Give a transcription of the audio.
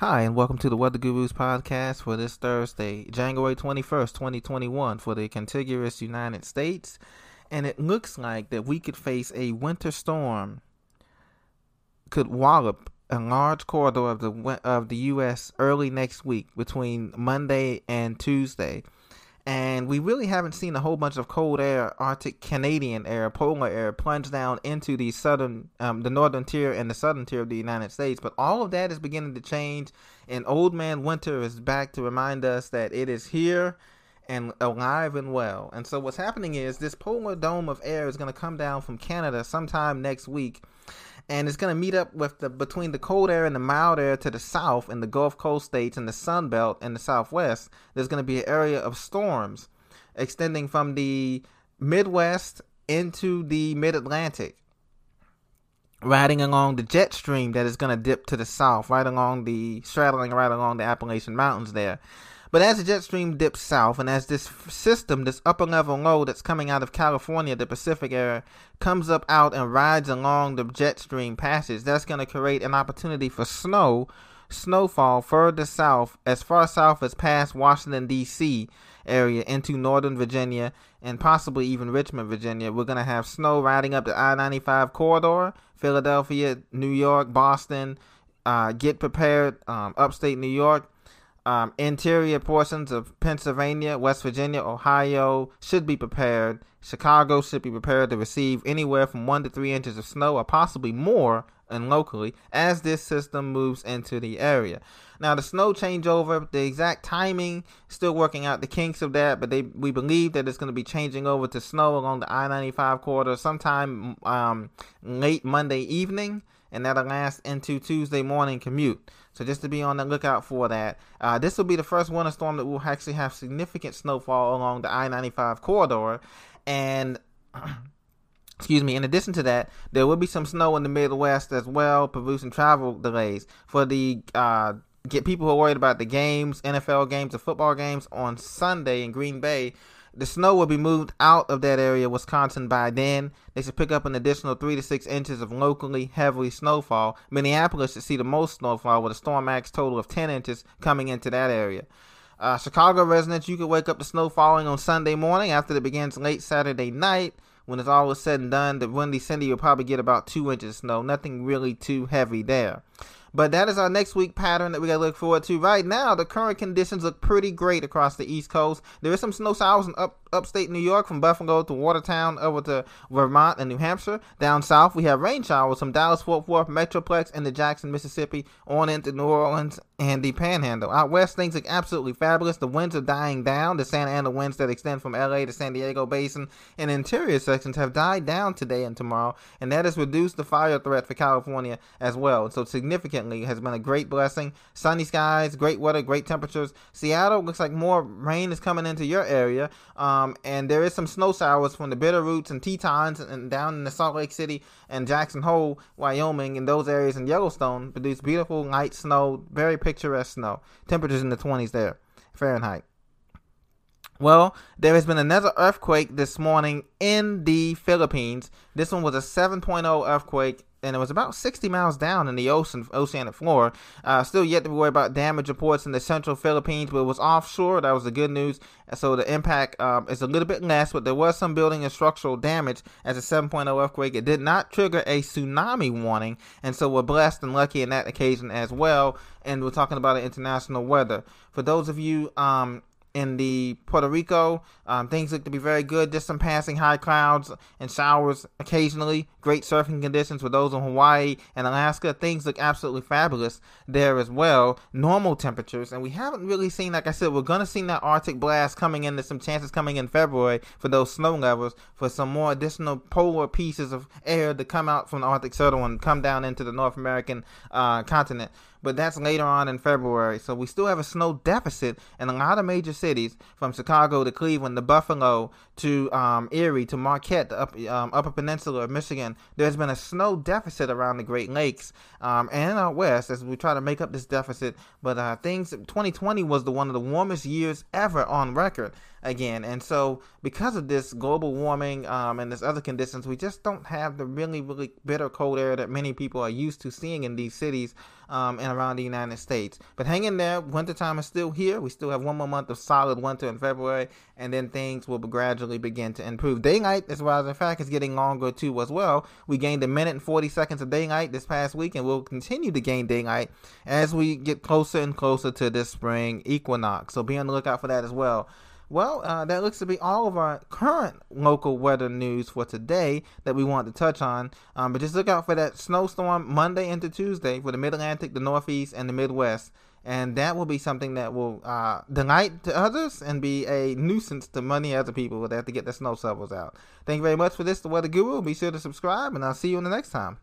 Hi, and welcome to the Weather Gurus podcast for this Thursday, January 21st, 2021, for the contiguous United States. And it looks like that we could face a winter storm, could wallop a large corridor of the of the U.S. early next week between Monday and Tuesday and we really haven't seen a whole bunch of cold air, Arctic Canadian air, polar air plunge down into the southern, um, the northern tier and the southern tier of the United States. But all of that is beginning to change, and Old Man Winter is back to remind us that it is here and alive and well. And so what's happening is this polar dome of air is going to come down from Canada sometime next week and it's going to meet up with the between the cold air and the mild air to the south in the Gulf Coast states and the Sun Belt in the southwest. There's going to be an area of storms extending from the Midwest into the Mid Atlantic, riding along the jet stream that is going to dip to the south, right along the straddling right along the Appalachian Mountains there. But as the jet stream dips south, and as this system, this upper level low that's coming out of California, the Pacific area, comes up out and rides along the jet stream passage, that's going to create an opportunity for snow, snowfall further south, as far south as past Washington, D.C. area into northern Virginia and possibly even Richmond, Virginia. We're going to have snow riding up the I 95 corridor, Philadelphia, New York, Boston. Uh, get prepared, um, upstate New York um, interior portions of Pennsylvania, West Virginia, Ohio should be prepared. Chicago should be prepared to receive anywhere from one to three inches of snow, or possibly more, and locally as this system moves into the area. Now, the snow changeover, the exact timing, still working out the kinks of that, but they we believe that it's going to be changing over to snow along the I-95 corridor sometime um, late Monday evening and that'll last into Tuesday morning commute. So just to be on the lookout for that. Uh, this will be the first winter storm that will actually have significant snowfall along the I-95 corridor, and excuse me. In addition to that, there will be some snow in the Midwest as well, producing travel delays for the. Uh, get people who are worried about the games, NFL games, the football games on Sunday in Green Bay. The snow will be moved out of that area, Wisconsin, by then. They should pick up an additional 3 to 6 inches of locally heavy snowfall. Minneapolis should see the most snowfall with a storm max total of 10 inches coming into that area. Uh, Chicago residents, you could wake up to snow falling on Sunday morning after it begins late Saturday night. When it's all said and done, the Windy City will probably get about 2 inches of snow. Nothing really too heavy there. But that is our next week pattern that we got to look forward to. Right now, the current conditions look pretty great across the East Coast. There is some snow showers in up upstate New York from Buffalo to Watertown over to Vermont and New Hampshire. Down south, we have rain showers from Dallas, Fort Worth, Metroplex, and the Jackson, Mississippi, on into New Orleans and the Panhandle. Out west, things look absolutely fabulous. The winds are dying down. The Santa Ana winds that extend from LA to San Diego Basin and interior sections have died down today and tomorrow, and that has reduced the fire threat for California as well. So significantly has been a great blessing. Sunny skies, great weather, great temperatures. Seattle looks like more rain is coming into your area. Um, and there is some snow showers from the Bitterroots and Tetons and down in the Salt Lake City and Jackson Hole, Wyoming, and those areas in Yellowstone produce beautiful light snow, very picturesque snow. Temperatures in the 20s there, Fahrenheit. Well, there has been another earthquake this morning in the Philippines. This one was a 7.0 earthquake and it was about 60 miles down in the ocean, oceanic floor. Uh, still yet to worry about damage reports in the central Philippines, but it was offshore. That was the good news. So the impact um, is a little bit less, but there was some building and structural damage as a 7.0 earthquake. It did not trigger a tsunami warning, and so we're blessed and lucky in that occasion as well. And we're talking about international weather. For those of you um, in the Puerto Rico. Um, things look to be very good. Just some passing high clouds and showers occasionally. Great surfing conditions for those in Hawaii and Alaska. Things look absolutely fabulous there as well. Normal temperatures, and we haven't really seen, like I said, we're gonna see that Arctic blast coming in. There's some chances coming in February for those snow levels for some more additional polar pieces of air to come out from the Arctic Circle and come down into the North American uh, continent but that's later on in February. So we still have a snow deficit in a lot of major cities, from Chicago to Cleveland to Buffalo to um, Erie to Marquette, the up, um, Upper Peninsula of Michigan. There's been a snow deficit around the Great Lakes um, and out west as we try to make up this deficit. But uh, things 2020 was the one of the warmest years ever on record again. And so, because of this global warming um, and this other conditions, we just don't have the really, really bitter cold air that many people are used to seeing in these cities um, and around the United States. But hang in there. Wintertime is still here. We still have one more month of solid winter in February, and then things will gradually begin to improve. Daylight, as well as in fact, is getting longer too as well. We gained a minute and 40 seconds of daylight this past week, and we'll continue to gain daylight as we get closer and closer to this spring equinox. So be on the lookout for that as well. Well, uh, that looks to be all of our current local weather news for today that we want to touch on. Um, but just look out for that snowstorm Monday into Tuesday for the Mid Atlantic, the Northeast, and the Midwest. And that will be something that will uh, delight to others and be a nuisance to many other people that have to get their snow shovels out. Thank you very much for this, The Weather Guru. Be sure to subscribe, and I'll see you in the next time.